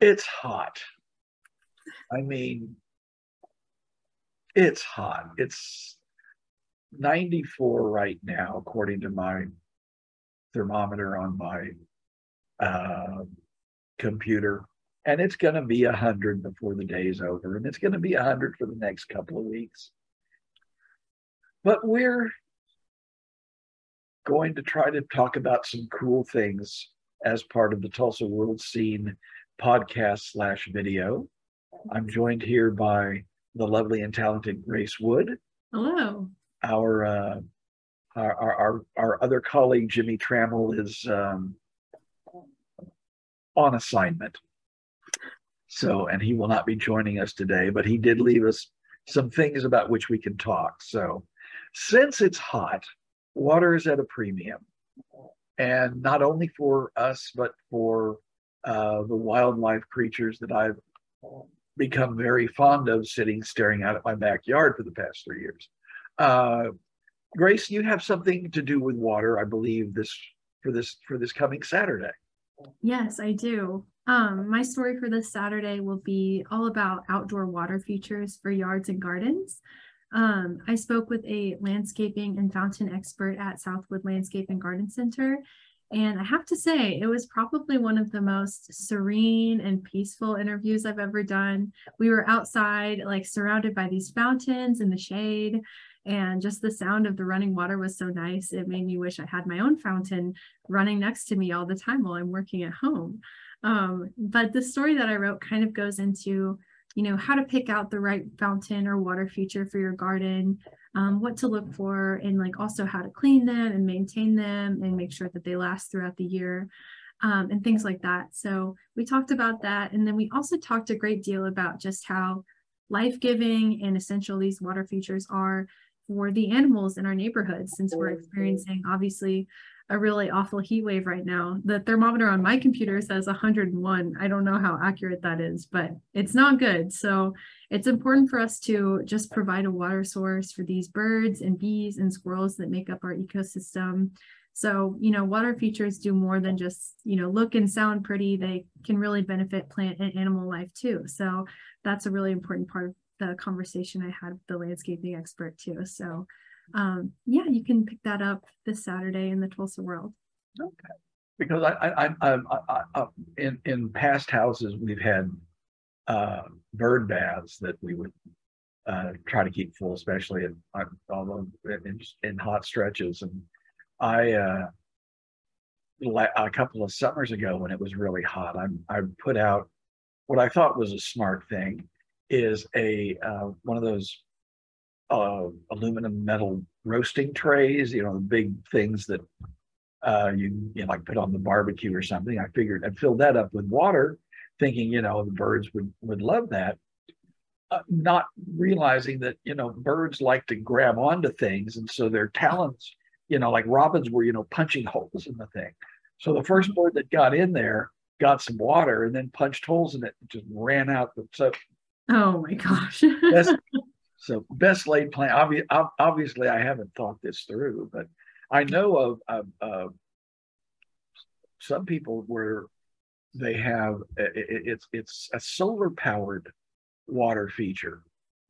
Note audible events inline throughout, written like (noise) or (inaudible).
It's hot. I mean, it's hot. It's 94 right now, according to my thermometer on my uh, computer. And it's going to be 100 before the day's over. And it's going to be 100 for the next couple of weeks. But we're going to try to talk about some cool things as part of the Tulsa World Scene podcast slash video. I'm joined here by the lovely and talented Grace Wood. Hello. Our uh, our, our our other colleague Jimmy Trammell is um, on assignment, so and he will not be joining us today. But he did leave us some things about which we can talk. So, since it's hot, water is at a premium, and not only for us, but for uh, the wildlife creatures that I've become very fond of sitting staring out at my backyard for the past three years. Uh, Grace, you have something to do with water, I believe, this for this for this coming Saturday. Yes, I do. Um, my story for this Saturday will be all about outdoor water features for yards and gardens. Um, I spoke with a landscaping and fountain expert at Southwood Landscape and Garden Center, and I have to say, it was probably one of the most serene and peaceful interviews I've ever done. We were outside, like surrounded by these fountains in the shade, and just the sound of the running water was so nice. It made me wish I had my own fountain running next to me all the time while I'm working at home. Um, but the story that I wrote kind of goes into you know how to pick out the right fountain or water feature for your garden um, what to look for and like also how to clean them and maintain them and make sure that they last throughout the year um, and things like that. So we talked about that and then we also talked a great deal about just how life-giving and essential these water features are for the animals in our neighborhoods since we're experiencing obviously a really awful heat wave right now. The thermometer on my computer says 101. I don't know how accurate that is, but it's not good. So it's important for us to just provide a water source for these birds and bees and squirrels that make up our ecosystem. So, you know, water features do more than just, you know, look and sound pretty. They can really benefit plant and animal life too. So that's a really important part of the conversation I had with the landscaping expert too. So um, yeah, you can pick that up this Saturday in the Tulsa World. Okay. Because I, I, I, I, I in in past houses we've had uh, bird baths that we would uh, try to keep full, especially in although in, in hot stretches. And I uh, a couple of summers ago when it was really hot, I I put out what I thought was a smart thing is a uh, one of those uh, aluminum metal roasting trays, you know, the big things that uh, you, you know, like put on the barbecue or something. I figured I'd fill that up with water, thinking, you know, the birds would, would love that. Uh, not realizing that, you know, birds like to grab onto things. And so their talons, you know, like robins were, you know, punching holes in the thing. So the first bird that got in there got some water and then punched holes in it and just ran out. The, So, oh my gosh. (laughs) So best laid plan. Obvi- obviously, I haven't thought this through, but I know of, of, of some people where they have it, it's it's a solar powered water feature,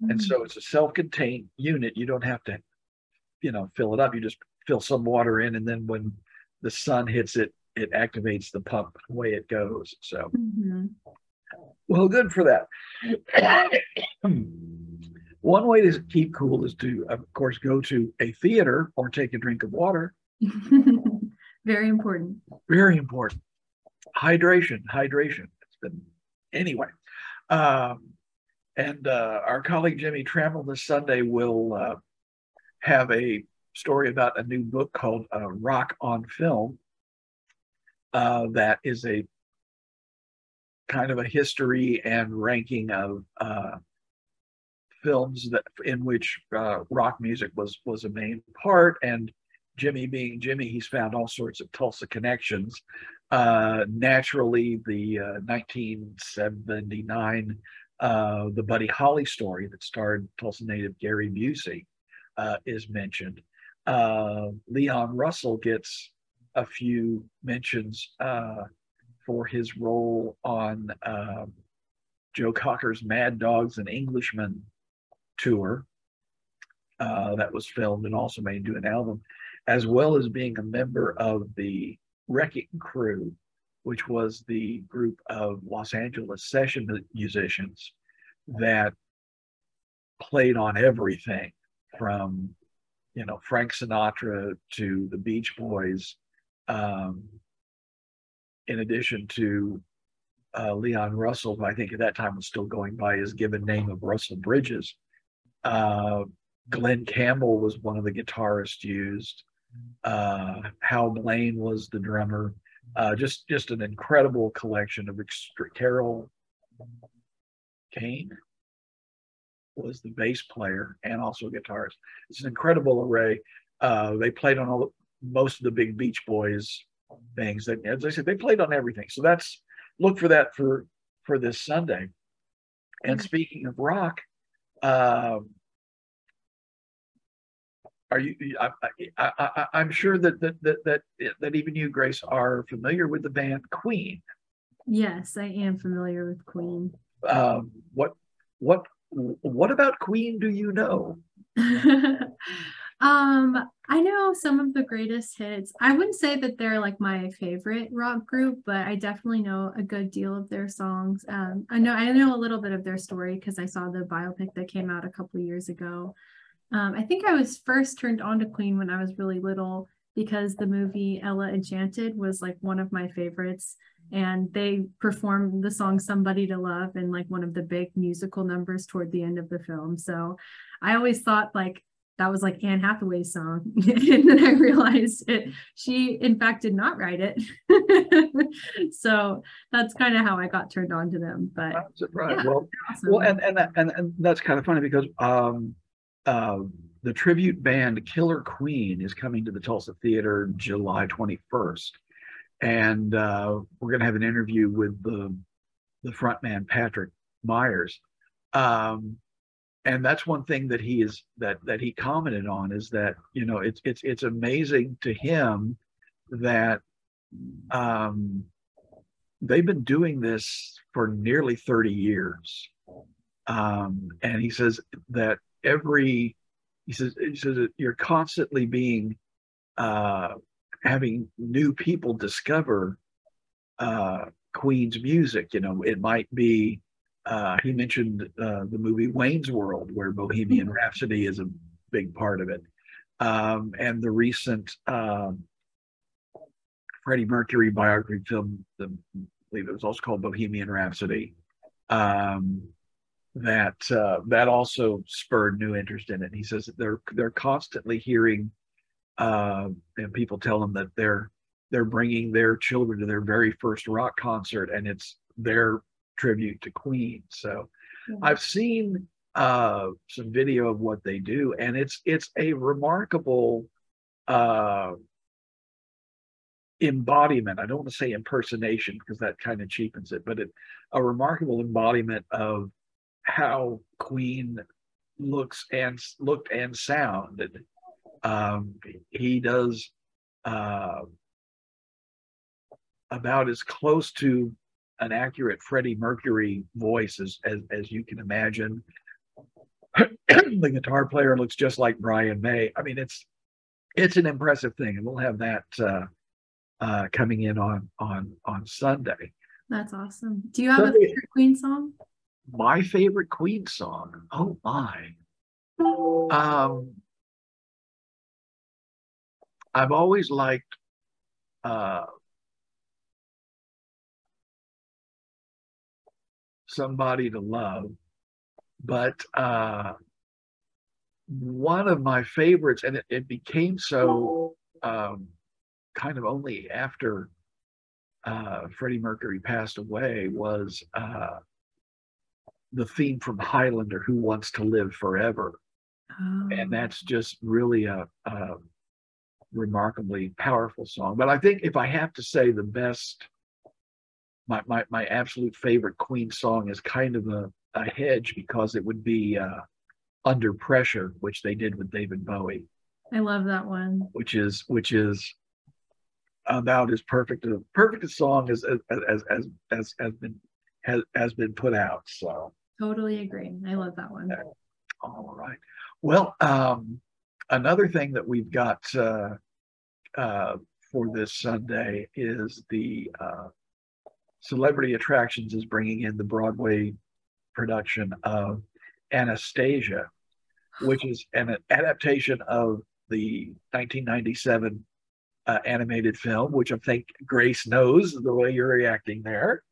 mm-hmm. and so it's a self contained unit. You don't have to, you know, fill it up. You just fill some water in, and then when the sun hits it, it activates the pump. Away it goes. So, mm-hmm. well, good for that. (coughs) (coughs) One way to keep cool is to, of course, go to a theater or take a drink of water. (laughs) Very important. Very important. Hydration, hydration. It's been anyway. Um, and uh, our colleague Jimmy Trammell this Sunday will uh, have a story about a new book called uh, Rock on Film. Uh, that is a kind of a history and ranking of uh, films that in which uh, rock music was was a main part and jimmy being jimmy he's found all sorts of tulsa connections. Uh, naturally the uh, 1979 uh, the buddy holly story that starred tulsa native gary busey uh, is mentioned. Uh, leon russell gets a few mentions for his role on uh, Joe Cocker's Mad Dogs and Englishmen tour uh, that was filmed and also made into an album, as well as being a member of the Wrecking Crew, which was the group of Los Angeles session musicians that played on everything from you know Frank Sinatra to the Beach Boys, um, in addition to uh, Leon Russell, who I think at that time was still going by his given name of Russell Bridges. Uh, Glen Campbell was one of the guitarists used. Uh, Hal Blaine was the drummer. Uh, just just an incredible collection of extra. Carol Kaye was the bass player and also guitarist. It's an incredible array. Uh, they played on all most of the big Beach Boys things. That, as I said, they played on everything. So that's look for that for for this Sunday. And mm-hmm. speaking of rock, um, are you? I, am sure that, that that that that even you, Grace, are familiar with the band Queen. Yes, I am familiar with Queen. Um, what what what about Queen do you know? (laughs) um, I know some of the greatest hits. I wouldn't say that they're like my favorite rock group, but I definitely know a good deal of their songs. Um, I know I know a little bit of their story because I saw the biopic that came out a couple years ago. Um, I think I was first turned on to Queen when I was really little because the movie Ella Enchanted was like one of my favorites and they performed the song somebody to love in like one of the big musical numbers toward the end of the film so i always thought like that was like anne hathaway's song (laughs) and then i realized it she in fact did not write it (laughs) so that's kind of how i got turned on to them but right yeah, well awesome. well and, and and and that's kind of funny because um uh the tribute band killer queen is coming to the tulsa theater july 21st and uh, we're going to have an interview with the the front man Patrick Myers. Um, and that's one thing that he is that that he commented on is that you know it's it's it's amazing to him that um, they've been doing this for nearly 30 years um, and he says that every he says he says you're constantly being uh, having new people discover uh, Queen's music. You know, it might be, uh, he mentioned uh, the movie Wayne's World, where Bohemian mm-hmm. Rhapsody is a big part of it. Um, and the recent um, Freddie Mercury biography film, the, I believe it was also called Bohemian Rhapsody. Um, that uh, that also spurred new interest in it. He says that they're they're constantly hearing uh, and people tell them that they're they're bringing their children to their very first rock concert, and it's their tribute to Queen. So yeah. I've seen uh, some video of what they do, and it's it's a remarkable uh, embodiment. I don't want to say impersonation because that kind of cheapens it, but it, a remarkable embodiment of how Queen looks and looked and sounded um, he does uh, about as close to an accurate Freddie Mercury voice as, as, as you can imagine. (clears throat) the guitar player looks just like Brian May. I mean, it's it's an impressive thing, and we'll have that uh, uh, coming in on on on Sunday. That's awesome. Do you have Sunday, a favorite Queen song? My favorite Queen song. Oh my. Um, I've always liked uh, somebody to love, but uh, one of my favorites, and it, it became so um, kind of only after uh, Freddie Mercury passed away, was uh, the theme from Highlander, "Who Wants to Live Forever," oh. and that's just really a, a remarkably powerful song. But I think if I have to say the best, my my, my absolute favorite Queen song is kind of a, a hedge because it would be uh, Under Pressure, which they did with David Bowie. I love that one. Which is which is about as perfect a perfect a song as as as as as has been has has been put out. So Totally agree. I love that one. all right. Well, um, another thing that we've got uh, uh, for this Sunday is the uh, Celebrity Attractions is bringing in the Broadway production of Anastasia, which is an adaptation of the 1997 uh, animated film, which I think Grace knows the way you're reacting there.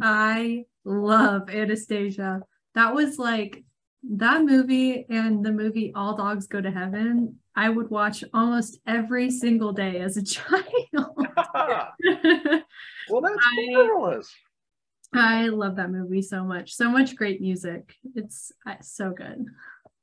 I love Anastasia. That was like that movie and the movie All Dogs Go to Heaven. I would watch almost every single day as a (laughs) child. (laughs) well, that's I, marvelous. I love that movie so much. So much great music. It's uh, so good.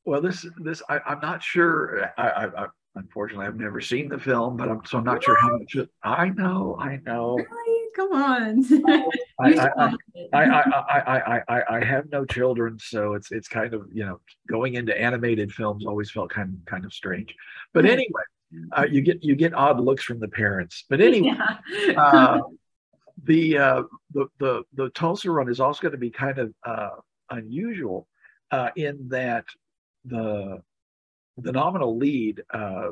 Well, this this I, am not sure. I, I, I, unfortunately I've never seen the film, but I'm so I'm not sure how much. It, I know, I know. Really? Come on. (laughs) I, I, I, I, I, I have no children, so it's it's kind of you know going into animated films always felt kind of kind of strange. But anyway, uh, you get you get odd looks from the parents. But anyway, (laughs) yeah. uh, the, uh, the the the Tulsa run is also going to be kind of uh, unusual uh, in that the the nominal lead, uh,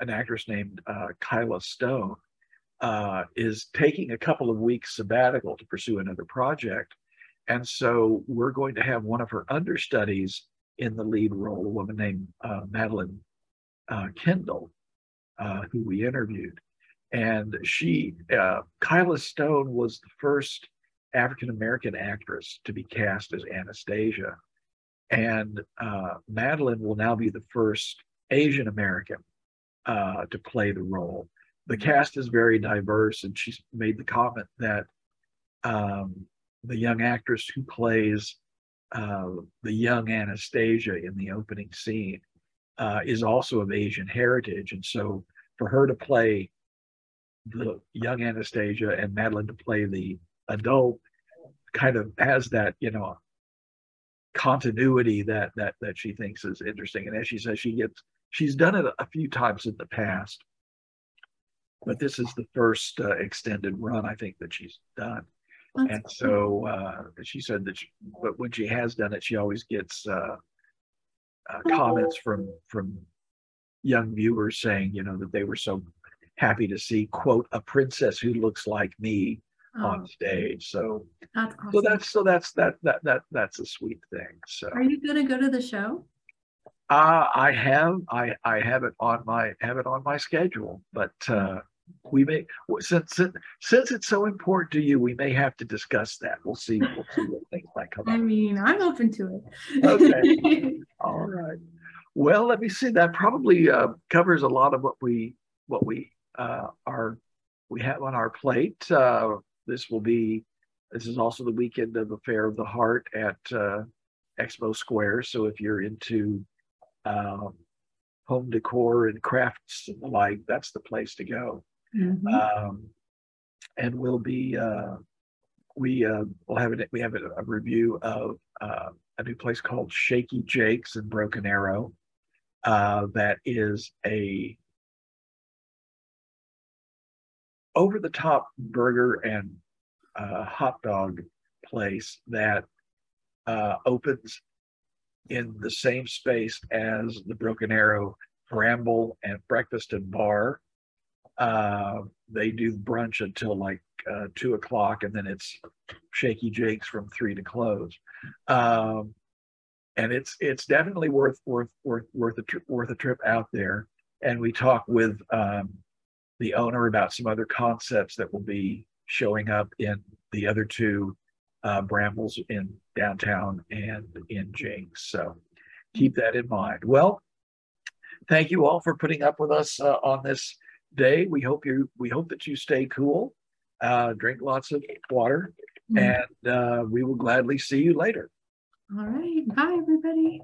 an actress named uh, Kyla Stone, is taking a couple of weeks sabbatical to pursue another project. And so we're going to have one of her understudies in the lead role, a woman named Madeline Kendall, who we interviewed. And she, uh, Kyla Stone, was the first African American actress to be cast as Anastasia. And uh, Madeline will now be the first Asian American to play the role. The cast is very diverse, and she's made the comment that um, the young actress who plays uh, the young Anastasia in the opening scene uh, is also of Asian heritage, and so for her to play the young Anastasia and Madeline to play the adult kind of has that you know continuity that that that she thinks is interesting. And as she says she gets she's done it a few times in the past but this is the first uh, extended run I think that she's done. That's and so uh, she said that, she, but when she has done it, she always gets uh, uh, comments from from young viewers saying, you know, that they were so happy to see quote a princess who looks like me oh. on stage. So that's awesome. so that's so that's that that that that's a sweet thing. So are you gonna go to the show? Uh, I have I I have it on my have it on my schedule, but uh, we may since since it's so important to you, we may have to discuss that. We'll see. We'll see what (laughs) things might come. I up. mean, I'm open to it. okay. (laughs) All right. Well, let me see. That probably uh, covers a lot of what we what we uh, are we have on our plate. Uh, this will be. This is also the weekend of the Affair of the Heart at uh, Expo Square. So if you're into um, home decor and crafts and the like, that's the place to go. Mm-hmm. Um, and we'll be uh, we uh, will have it. We have a, a review of uh, a new place called Shaky Jake's in Broken Arrow. Uh, that is a over the top burger and uh, hot dog place that uh, opens in the same space as the Broken Arrow Bramble and Breakfast and Bar. Uh, they do brunch until like uh, two o'clock, and then it's Shaky Jake's from three to close. Um, and it's it's definitely worth worth worth worth a tri- worth a trip out there. And we talk with um, the owner about some other concepts that will be showing up in the other two uh, brambles in downtown and in Jenks. So keep that in mind. Well, thank you all for putting up with us uh, on this day. We hope you we hope that you stay cool, uh, drink lots of water, mm-hmm. and uh, we will gladly see you later. All right. Bye, everybody.